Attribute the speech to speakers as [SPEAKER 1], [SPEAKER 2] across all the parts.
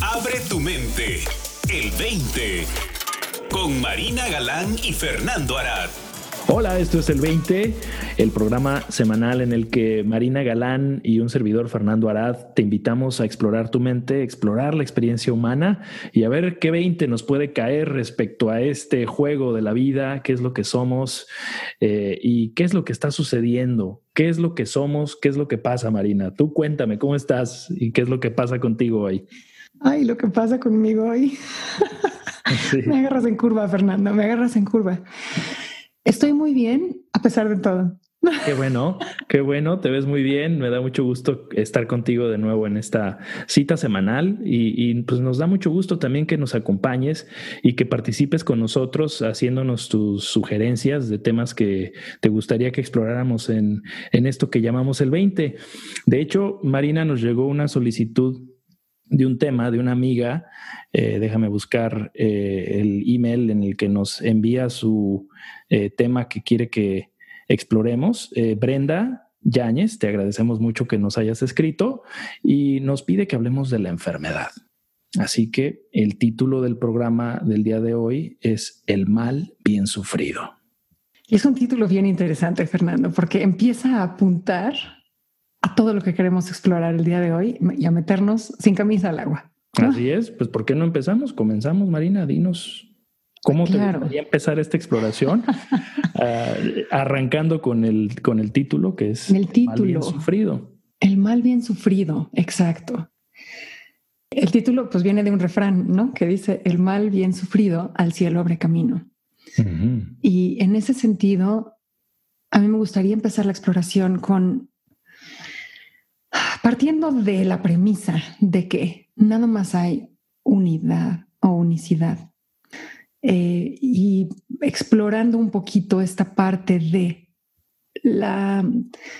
[SPEAKER 1] Abre tu mente. El 20. Con Marina Galán y Fernando Arad.
[SPEAKER 2] Hola, esto es el 20, el programa semanal en el que Marina Galán y un servidor Fernando Arad te invitamos a explorar tu mente, explorar la experiencia humana y a ver qué 20 nos puede caer respecto a este juego de la vida, qué es lo que somos eh, y qué es lo que está sucediendo, qué es lo que somos, qué es lo que pasa, Marina. Tú cuéntame cómo estás y qué es lo que pasa contigo hoy.
[SPEAKER 3] Ay, lo que pasa conmigo hoy. me agarras en curva, Fernando, me agarras en curva. Estoy muy bien a pesar de todo.
[SPEAKER 2] Qué bueno, qué bueno, te ves muy bien. Me da mucho gusto estar contigo de nuevo en esta cita semanal y, pues nos da mucho gusto también que nos acompañes y que participes con nosotros haciéndonos tus sugerencias de temas que te gustaría que exploráramos en, en esto que llamamos el 20. De hecho, Marina nos llegó una solicitud de un tema de una amiga. Eh, déjame buscar eh, el email en el que nos envía su eh, tema que quiere que exploremos. Brenda Yáñez, te agradecemos mucho que nos hayas escrito y nos pide que hablemos de la enfermedad. Así que el título del programa del día de hoy es El mal bien sufrido.
[SPEAKER 3] Es un título bien interesante, Fernando, porque empieza a apuntar a todo lo que queremos explorar el día de hoy y a meternos sin camisa al agua.
[SPEAKER 2] Así es, pues ¿por qué no empezamos? Comenzamos, Marina, dinos cómo te gustaría empezar esta exploración, ah, arrancando con el, con el título que es
[SPEAKER 3] el título,
[SPEAKER 2] mal bien sufrido.
[SPEAKER 3] El mal bien sufrido, exacto. El título pues viene de un refrán, ¿no? Que dice, el mal bien sufrido al cielo abre camino. Y en ese sentido, a mí me gustaría empezar la exploración con Partiendo de la premisa de que nada más hay unidad o unicidad eh, y explorando un poquito esta parte de la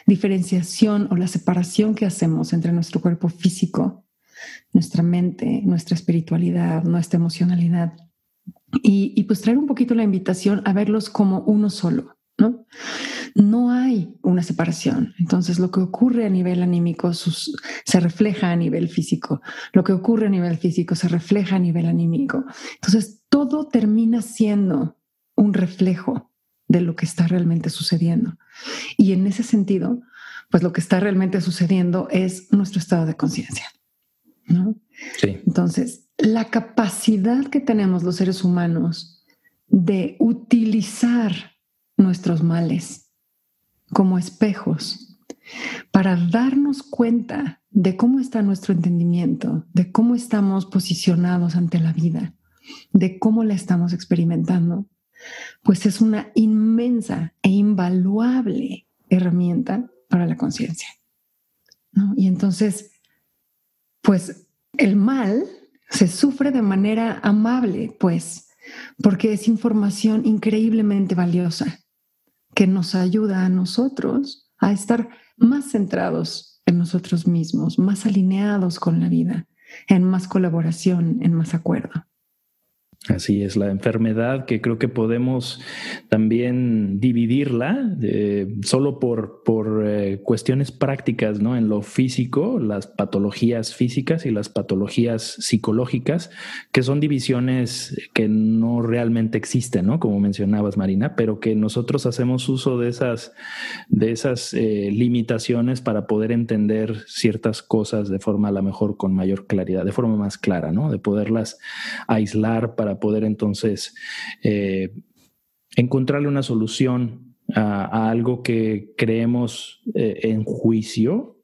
[SPEAKER 3] diferenciación o la separación que hacemos entre nuestro cuerpo físico, nuestra mente, nuestra espiritualidad, nuestra emocionalidad, y, pues traer un poquito la invitación a verlos como uno solo, ¿no? no hay una separación. Entonces, lo que ocurre a nivel anímico se refleja a nivel físico. Lo que ocurre a nivel físico se refleja a nivel anímico. Entonces, todo termina siendo un reflejo de lo que está realmente sucediendo. Y en ese sentido, pues lo que está realmente sucediendo es nuestro estado de conciencia. Entonces, la capacidad que tenemos los seres humanos de utilizar nuestros males como espejos para darnos cuenta de cómo está nuestro entendimiento, de cómo estamos posicionados ante la vida, de cómo la estamos experimentando, pues es una inmensa e invaluable herramienta para la conciencia. Y entonces, pues el mal se sufre de manera amable, pues, porque es información increíblemente valiosa que nos ayuda a nosotros a estar más centrados en nosotros mismos, más alineados con la vida, en más colaboración, en más acuerdo.
[SPEAKER 2] Así es, la enfermedad que creo que podemos también dividirla eh, solo por, por eh, cuestiones prácticas, ¿no? En lo físico, las patologías físicas y las patologías psicológicas, que son divisiones que no realmente existen, ¿no? Como mencionabas, Marina, pero que nosotros hacemos uso de esas, de esas eh, limitaciones para poder entender ciertas cosas de forma a lo mejor con mayor claridad, de forma más clara, ¿no? De poderlas aislar para poder entonces eh, encontrarle una solución a, algo que creemos eh, en juicio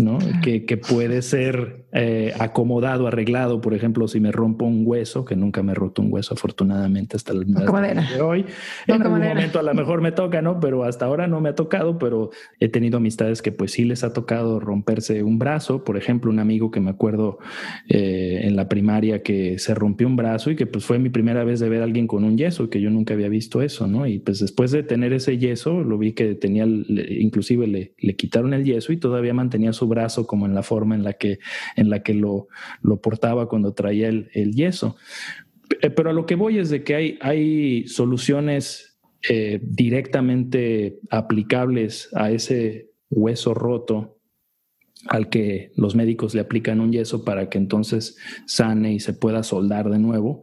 [SPEAKER 2] ¿no? Que, puede ser eh, acomodado, arreglado, por ejemplo, si me rompo un hueso, que nunca me he roto un hueso afortunadamente hasta el día de hoy. En algún momento a lo mejor me toca, ¿no? Pero hasta ahora no me ha tocado, pero he tenido amistades que pues sí les ha tocado romperse un brazo, por ejemplo, un amigo que me acuerdo eh, en la primaria que se rompió un brazo y que pues fue mi primera vez de ver a alguien con un yeso, que yo nunca había visto eso, ¿no? Y pues después de tener ese yeso, lo vi que tenía, inclusive le, le quitaron el yeso y todavía mantenía su brazo como en la forma en la que, en la que lo, lo portaba cuando traía el, yeso. Eh, pero a lo que voy es de que hay, hay soluciones eh, directamente aplicables a ese hueso roto al que los médicos le aplican un yeso para que entonces sane y se pueda soldar de nuevo.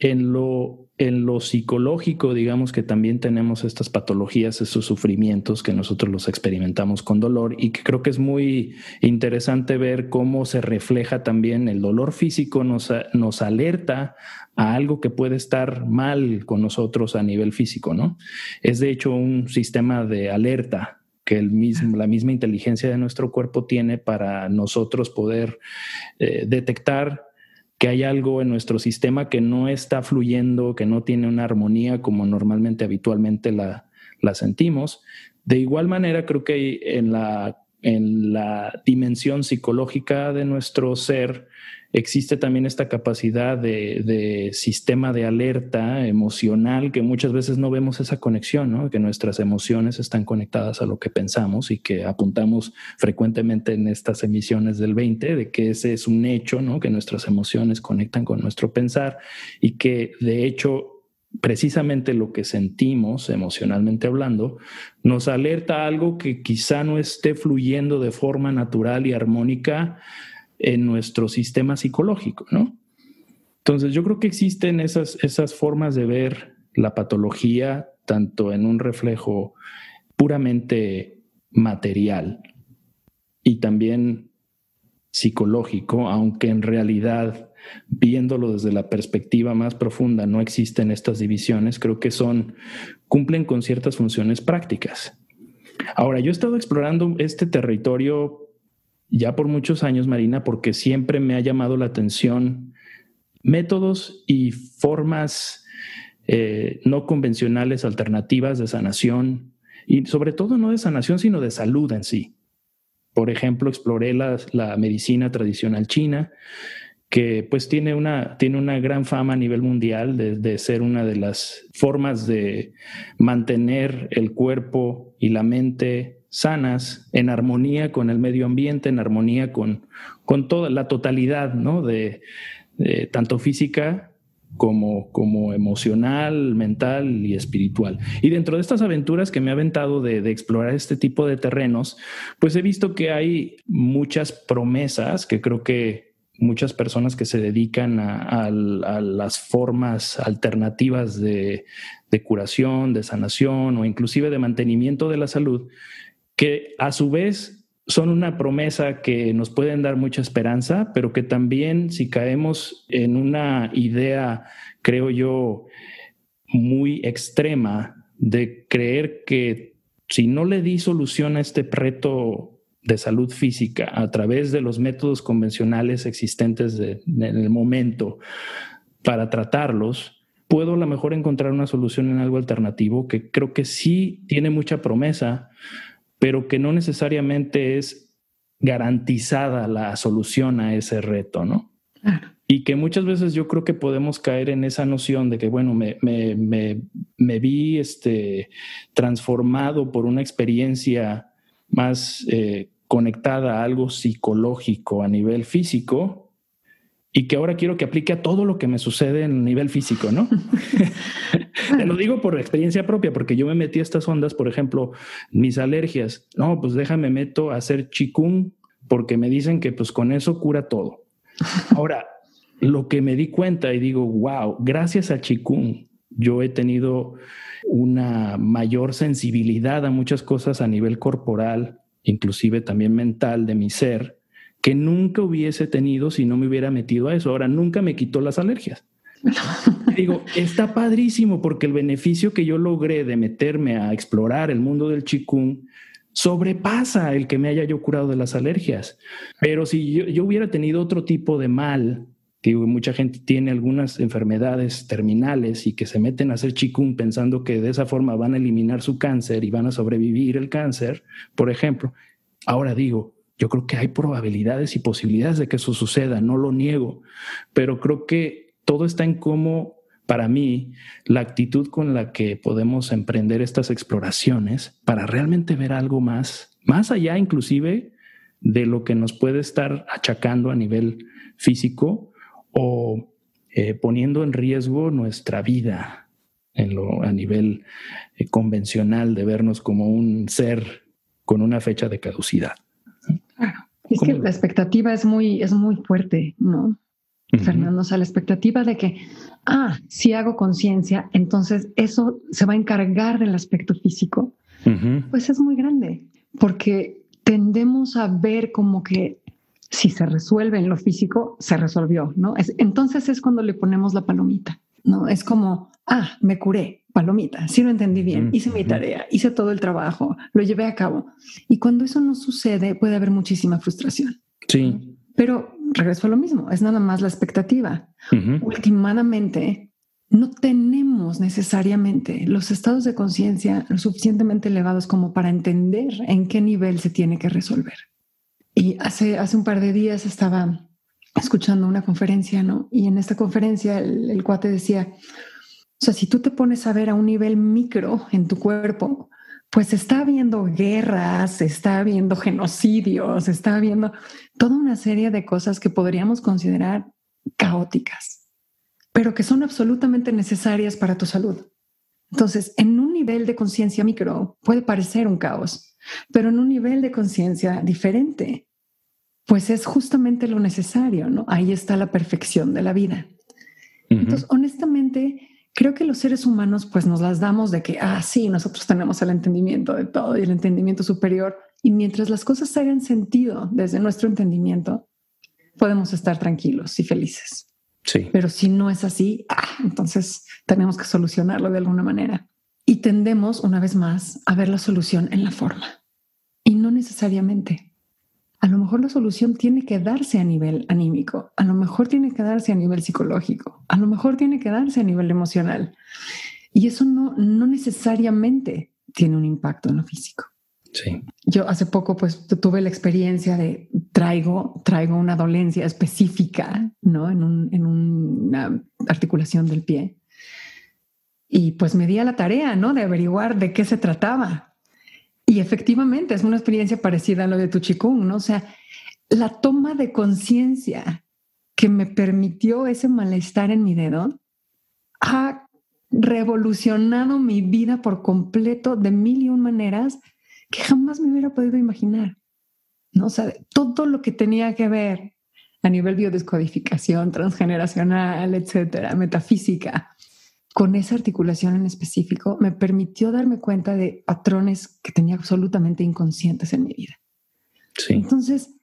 [SPEAKER 2] En lo, en lo psicológico, digamos que también tenemos estas patologías, estos sufrimientos que nosotros los experimentamos con dolor y que creo que es muy interesante ver cómo se refleja también el dolor físico, nos, nos alerta a algo que puede estar mal con nosotros a nivel físico, ¿no? Es de hecho un sistema de alerta que el mismo, la misma inteligencia de nuestro cuerpo tiene para nosotros poder eh, detectar que hay algo en nuestro sistema que no está fluyendo, que no tiene una armonía como normalmente habitualmente la, sentimos. De igual manera, creo que en la, en la dimensión psicológica de nuestro ser, existe también esta capacidad de, sistema de alerta emocional que muchas veces no vemos esa conexión, ¿no? que nuestras emociones están conectadas a lo que pensamos y que apuntamos frecuentemente en estas emisiones del 20, de que ese es un hecho, ¿no? que nuestras emociones conectan con nuestro pensar y que de hecho precisamente lo que sentimos emocionalmente hablando nos alerta a algo que quizá no esté fluyendo de forma natural y armónica en nuestro sistema psicológico, ¿no? Entonces yo creo que existen esas, esas formas de ver la patología tanto en un reflejo puramente material y también psicológico, aunque en realidad viéndolo desde la perspectiva más profunda no existen estas divisiones, creo que son cumplen con ciertas funciones prácticas. Ahora, yo he estado explorando este territorio ya por muchos años, Marina, porque siempre me ha llamado la atención métodos y formas eh, no convencionales, alternativas de sanación, y sobre todo no de sanación, sino de salud en sí. Por ejemplo, exploré la, medicina tradicional china, que pues tiene una, tiene una gran fama a nivel mundial de, ser una de las formas de mantener el cuerpo y la mente sanas, en armonía con el medio ambiente, en armonía con, con toda la totalidad, ¿no? De, tanto física como, como emocional, mental y espiritual. Y dentro de estas aventuras que me ha aventado de, explorar este tipo de terrenos, pues he visto que hay muchas promesas que creo que muchas personas que se dedican a, a las formas alternativas de, de, curación, de sanación o inclusive de mantenimiento de la salud, que a su vez son una promesa que nos pueden dar mucha esperanza, pero que también si caemos en una idea, creo yo, muy extrema de creer que si no le di solución a este reto de salud física a través de los métodos convencionales existentes en el momento para tratarlos, puedo a lo mejor encontrar una solución en algo alternativo que creo que sí tiene mucha promesa, pero que no necesariamente es garantizada la solución a ese reto, ¿no? Y que muchas veces yo creo que podemos caer en esa noción de que, bueno, me, me, me, me vi este, transformado por una experiencia más eh, conectada a algo psicológico a nivel físico, y que ahora quiero que aplique a todo lo que me sucede en el nivel físico, ¿no? Te lo digo por experiencia propia, porque yo me metí a estas ondas, por ejemplo, mis alergias. No, pues déjame meto a hacer chikung porque me dicen que pues con eso cura todo. Ahora, lo que me di cuenta y digo, wow, gracias a chikung yo he tenido una mayor sensibilidad a muchas cosas a nivel corporal, inclusive también mental de mi ser, que nunca hubiese tenido si no me hubiera metido a eso. Ahora, nunca me quitó las alergias. Digo, está padrísimo porque el beneficio que yo logré de meterme a explorar el mundo del chikung sobrepasa el que me haya yo curado de las alergias. Pero si yo, hubiera tenido otro tipo de mal, que mucha gente tiene algunas enfermedades terminales y que se meten a hacer chikung pensando que de esa forma van a eliminar su cáncer y van a sobrevivir el cáncer, por ejemplo. Ahora digo, yo creo que hay probabilidades y posibilidades de que eso suceda, no lo niego, pero creo que todo está en cómo, para mí, la actitud con la que podemos emprender estas exploraciones para realmente ver algo más, más allá inclusive de lo que nos puede estar achacando a nivel físico o eh, poniendo en riesgo nuestra vida a nivel eh, convencional de vernos como un ser con una fecha de caducidad.
[SPEAKER 3] Es que la expectativa es muy, es muy fuerte, ¿no? Fernando, o sea, la expectativa de que, ah, si hago conciencia, entonces eso se va a encargar del aspecto físico, pues es muy grande, porque tendemos a ver como que si se resuelve en lo físico, se resolvió, ¿no? entonces es cuando le ponemos la palomita, ¿no? Es como, ah, me curé, palomita, sí lo entendí bien, hice mi tarea, hice todo el trabajo, lo llevé a cabo. Y cuando eso no sucede, puede haber muchísima frustración.
[SPEAKER 2] Sí.
[SPEAKER 3] Pero regreso a lo mismo, es nada más la expectativa. Últimamente, no tenemos necesariamente los estados de conciencia lo suficientemente elevados como para entender en qué nivel se tiene que resolver. Y hace, hace un par de días estaba escuchando una conferencia, ¿no? Y en esta conferencia el, cuate decía, o sea, si tú te pones a ver a un nivel micro en tu cuerpo, pues está habiendo guerras, está habiendo genocidios, está habiendo toda una serie de cosas que podríamos considerar caóticas, pero que son absolutamente necesarias para tu salud. Entonces, en un nivel de conciencia micro puede parecer un caos, pero en un nivel de conciencia diferente pues es justamente lo necesario, ¿no? Ahí está la perfección de la vida. Entonces, honestamente, creo que los seres humanos pues nos las damos de que, ah, sí, nosotros tenemos el entendimiento de todo y el entendimiento superior. Y mientras las cosas hagan sentido desde nuestro entendimiento, podemos estar tranquilos y felices.
[SPEAKER 2] Sí.
[SPEAKER 3] Pero si no es así, ah, entonces tenemos que solucionarlo de alguna manera. Y tendemos, una vez más, a ver la solución en la forma. Y no necesariamente a lo mejor la solución tiene que darse a nivel anímico, a lo mejor tiene que darse a nivel psicológico, a lo mejor tiene que darse a nivel emocional. Y eso no, no necesariamente tiene un impacto en lo físico.
[SPEAKER 2] Sí.
[SPEAKER 3] Yo hace poco pues tuve la experiencia de traigo, traigo una dolencia específica, ¿no? En, un, en una articulación del pie. Y pues me di a la tarea, ¿no? De averiguar de qué se trataba. Y efectivamente es una experiencia parecida a lo de tu chikung, ¿no? O sea, la toma de conciencia que me permitió ese malestar en mi dedo ha revolucionado mi vida por completo de mil y un maneras que jamás me hubiera podido imaginar. ¿no? O sea, todo lo que tenía que ver a nivel biodescodificación, transgeneracional, etcétera, metafísica, con esa articulación en específico me permitió darme cuenta de patrones que tenía absolutamente inconscientes en mi vida.
[SPEAKER 2] Sí.
[SPEAKER 3] Entonces,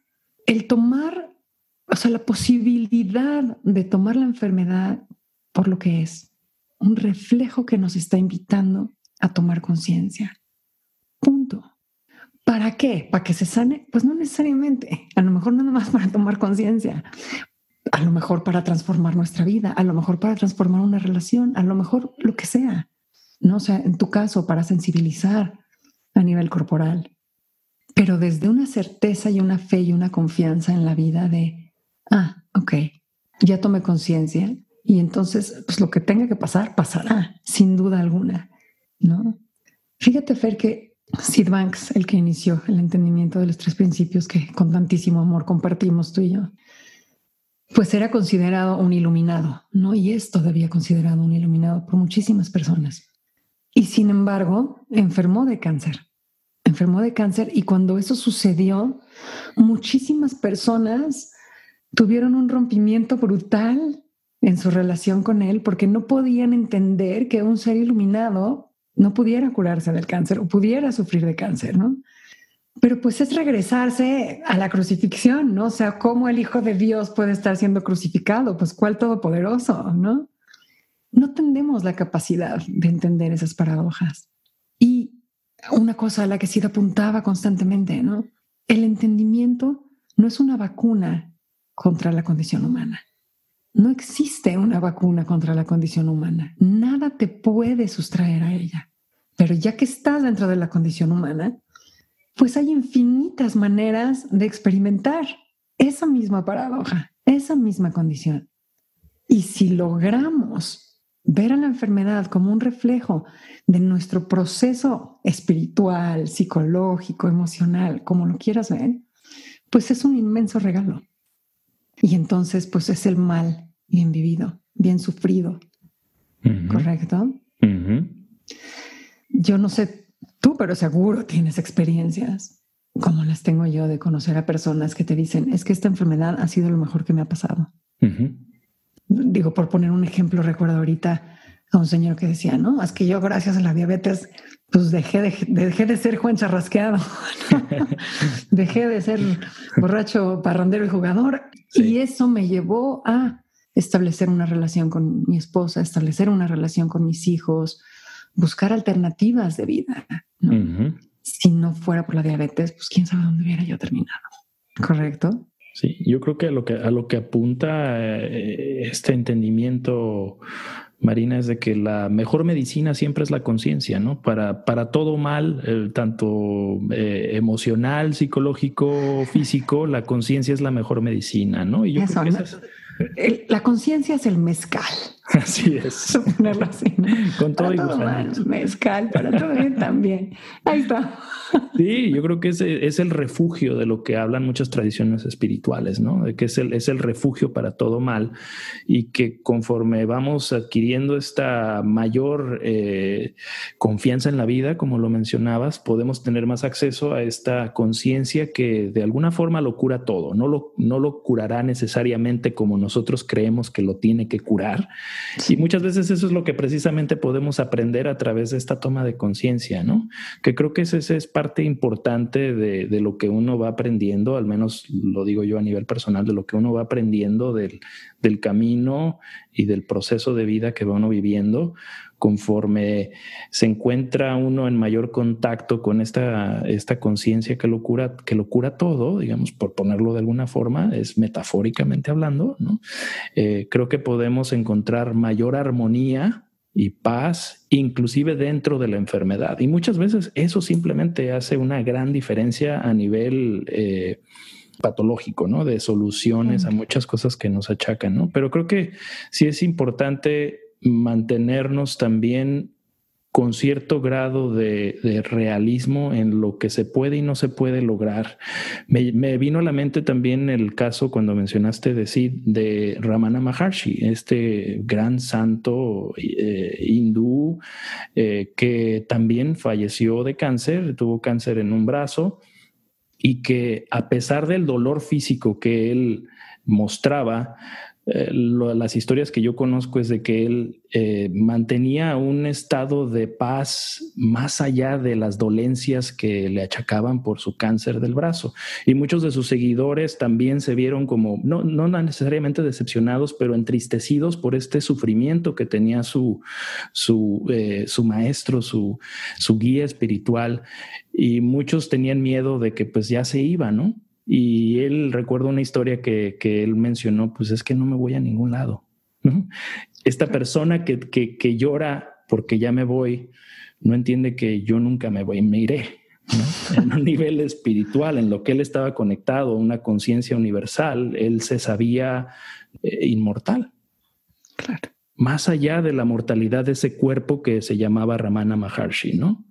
[SPEAKER 3] el tomar, o sea, la posibilidad de tomar la enfermedad por lo que es, un reflejo que nos está invitando a tomar conciencia. Punto. ¿Para qué? ¿Para que se sane? Pues no necesariamente. A lo mejor nada más para tomar conciencia a lo mejor para transformar nuestra vida, a lo mejor para transformar una relación, a lo mejor lo que sea, ¿no? O sea, en tu caso, para sensibilizar a nivel corporal, pero desde una certeza y una fe y una confianza en la vida de, ah, ok, ya tomé conciencia y entonces, pues lo que tenga que pasar, pasará, sin duda alguna, ¿no? Fíjate, Fer, que Sid Banks, el que inició el entendimiento de los tres principios que con tantísimo amor compartimos tú y yo, pues era considerado un iluminado, ¿no? Y es todavía considerado un iluminado por muchísimas personas. Y sin embargo, enfermó de cáncer. Enfermó de cáncer y cuando eso sucedió, muchísimas personas tuvieron un rompimiento brutal en su relación con él porque no podían entender que un ser iluminado no pudiera curarse del cáncer o pudiera sufrir de cáncer, ¿no? Pero pues es regresarse a la crucifixión, ¿no? O sea, ¿cómo el Hijo de Dios puede estar siendo crucificado? Pues cuál todopoderoso, ¿no? No tendemos la capacidad de entender esas paradojas. Y una cosa a la que sí apuntaba constantemente, ¿no? El entendimiento no es una vacuna contra la condición humana. No existe una vacuna contra la condición humana. Nada te puede sustraer a ella. Pero ya que estás dentro de la condición humana, pues hay infinitas maneras de experimentar esa misma paradoja, esa misma condición. Y si logramos ver a la enfermedad como un reflejo de nuestro proceso espiritual, psicológico, emocional, como lo quieras ver, pues es un inmenso regalo. Y entonces, pues es el mal bien vivido, bien sufrido. ¿Correcto? Yo no sé tú, pero seguro tienes experiencias como las tengo yo de conocer a personas que te dicen, es que esta enfermedad ha sido lo mejor que me ha pasado. Digo, por poner un ejemplo, recuerdo ahorita a un señor que decía, no, es que yo gracias a la diabetes, pues dejé de, dejé de ser Juan Charrasqueado, dejé de ser borracho, parrandero y jugador. Y eso me llevó a establecer una relación con mi esposa, establecer una relación con mis hijos, buscar alternativas de vida. Si no fuera por la diabetes, pues quién sabe dónde hubiera yo terminado. ¿Correcto?
[SPEAKER 2] Sí, yo creo que a lo que, a lo que apunta eh, este entendimiento Marina, es de que la mejor medicina siempre es la conciencia, ¿no? Para, para todo mal, eh, tanto eh, emocional, psicológico, físico, la conciencia es la mejor medicina, ¿no?
[SPEAKER 3] Y yo creo que la conciencia es el mezcal.
[SPEAKER 2] Así es.
[SPEAKER 3] Con todo para y Mezcal, para todo bien también. Ahí está.
[SPEAKER 2] Sí, yo creo que es, es, el refugio de lo que hablan muchas tradiciones espirituales, ¿no? De que es el, es el refugio para todo mal y que conforme vamos adquiriendo esta mayor eh, confianza en la vida, como lo mencionabas, podemos tener más acceso a esta conciencia que de alguna forma lo cura todo. No lo, no lo curará necesariamente como nosotros creemos que lo tiene que curar, y muchas veces eso es lo que precisamente podemos aprender a través de esta toma de conciencia, ¿no? Que creo que esa es parte importante de, lo que uno va aprendiendo, al menos lo digo yo a nivel personal, de lo que uno va aprendiendo del, del camino y del proceso de vida que va uno viviendo conforme se encuentra uno en mayor contacto con esta, esta conciencia que lo cura, que lo cura todo, digamos, por ponerlo de alguna forma, es metafóricamente hablando, ¿no? Eh, creo que podemos encontrar mayor armonía y paz, inclusive dentro de la enfermedad. Y muchas veces eso simplemente hace una gran diferencia a nivel eh, patológico, ¿no? De soluciones a muchas cosas que nos achacan, ¿no? Pero creo que sí es importante mantenernos también con cierto grado de, realismo en lo que se puede y no se puede lograr. Me, vino a la mente también el caso cuando mencionaste de, de Ramana Maharshi, este gran santo eh, hindú eh, que también falleció de cáncer, tuvo cáncer en un brazo y que a pesar del dolor físico que él mostraba, eh, las historias que yo conozco es de que él eh, mantenía un estado de paz más allá de las dolencias que le achacaban por su cáncer del brazo. Y muchos de sus seguidores también se vieron como, no, no necesariamente decepcionados, pero entristecidos por este sufrimiento que tenía su, su, eh, su maestro, su, su guía espiritual. Y muchos tenían miedo de que pues ya se iba, ¿no? Y él recuerda una historia que, que, él mencionó, pues es que no me voy a ningún lado. Esta persona que, que, que, llora porque ya me voy, no entiende que yo nunca me voy, me iré. en un nivel espiritual, en lo que él estaba conectado, una conciencia universal, él se sabía eh, inmortal. Claro. Más allá de la mortalidad de ese cuerpo que se llamaba Ramana Maharshi, ¿no?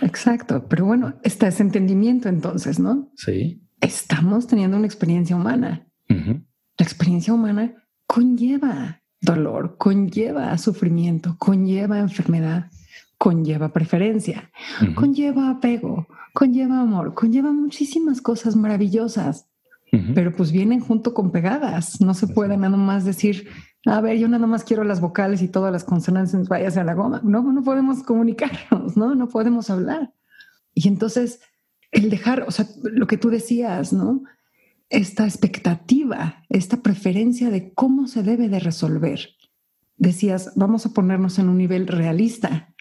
[SPEAKER 3] Exacto, pero bueno, está ese entendimiento entonces, ¿no?
[SPEAKER 2] Sí
[SPEAKER 3] estamos teniendo una experiencia humana. La experiencia humana conlleva dolor, conlleva sufrimiento, conlleva enfermedad, conlleva preferencia, conlleva apego, conlleva amor, conlleva muchísimas cosas maravillosas, pero pues vienen junto con pegadas. No se puede nada más decir, a ver, yo nada más quiero las vocales y todas las consonantes vayas a la goma. No, no podemos comunicarnos, no, no podemos hablar. Y entonces el dejar, o sea, lo que tú decías, ¿no? Esta expectativa, esta preferencia de cómo se debe de resolver. Decías, vamos a ponernos en un nivel realista.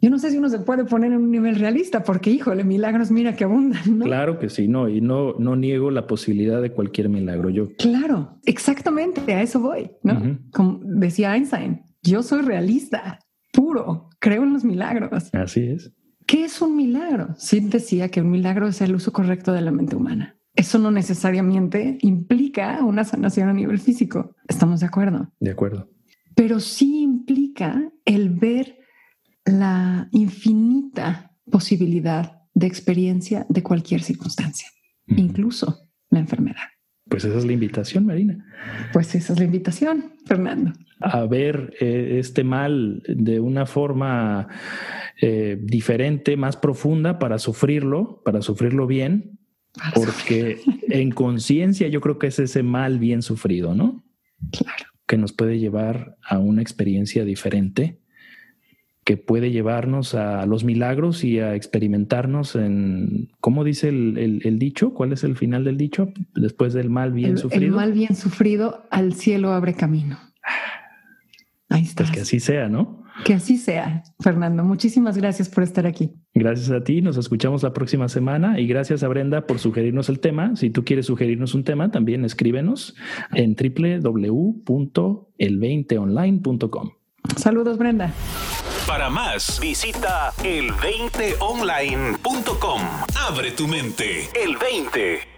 [SPEAKER 3] Yo no sé si uno se puede poner en un nivel realista porque, híjole, milagros, mira que abundan. ¿no?
[SPEAKER 2] Claro que sí, no, y no, no niego la posibilidad de cualquier milagro. Yo.
[SPEAKER 3] Claro, exactamente, a eso voy, ¿no? Como decía Einstein, yo soy realista, puro, creo en los milagros.
[SPEAKER 2] Así es.
[SPEAKER 3] ¿Qué es un milagro? Sid decía que un milagro es el uso correcto de la mente humana. Eso no necesariamente implica una sanación a nivel físico. ¿Estamos de acuerdo?
[SPEAKER 2] De acuerdo.
[SPEAKER 3] Pero sí implica el ver la infinita posibilidad de experiencia de cualquier circunstancia, incluso la enfermedad.
[SPEAKER 2] Pues esa es la invitación, Marina.
[SPEAKER 3] Pues esa es la invitación, Fernando.
[SPEAKER 2] A ver eh, este mal de una forma eh, diferente, más profunda para sufrirlo, para sufrirlo bien, porque en conciencia yo creo que es ese mal bien sufrido, ¿no?
[SPEAKER 3] Claro.
[SPEAKER 2] Que nos puede llevar a una experiencia diferente que puede llevarnos a los milagros y a experimentarnos en, ¿cómo dice el, dicho? ¿Cuál es el final del dicho? Después del mal bien sufrido.
[SPEAKER 3] El mal bien sufrido al cielo abre camino. Ahí está.
[SPEAKER 2] Pues que así sea, ¿no?
[SPEAKER 3] Que así sea, Fernando. Muchísimas gracias por estar aquí.
[SPEAKER 2] Gracias a ti, nos escuchamos la próxima semana y gracias a Brenda por sugerirnos el tema. Si tú quieres sugerirnos un tema, también escríbenos en www.el20online.com.
[SPEAKER 3] Saludos, Brenda.
[SPEAKER 1] Para más, visita el20online.com. Abre tu mente. El 20.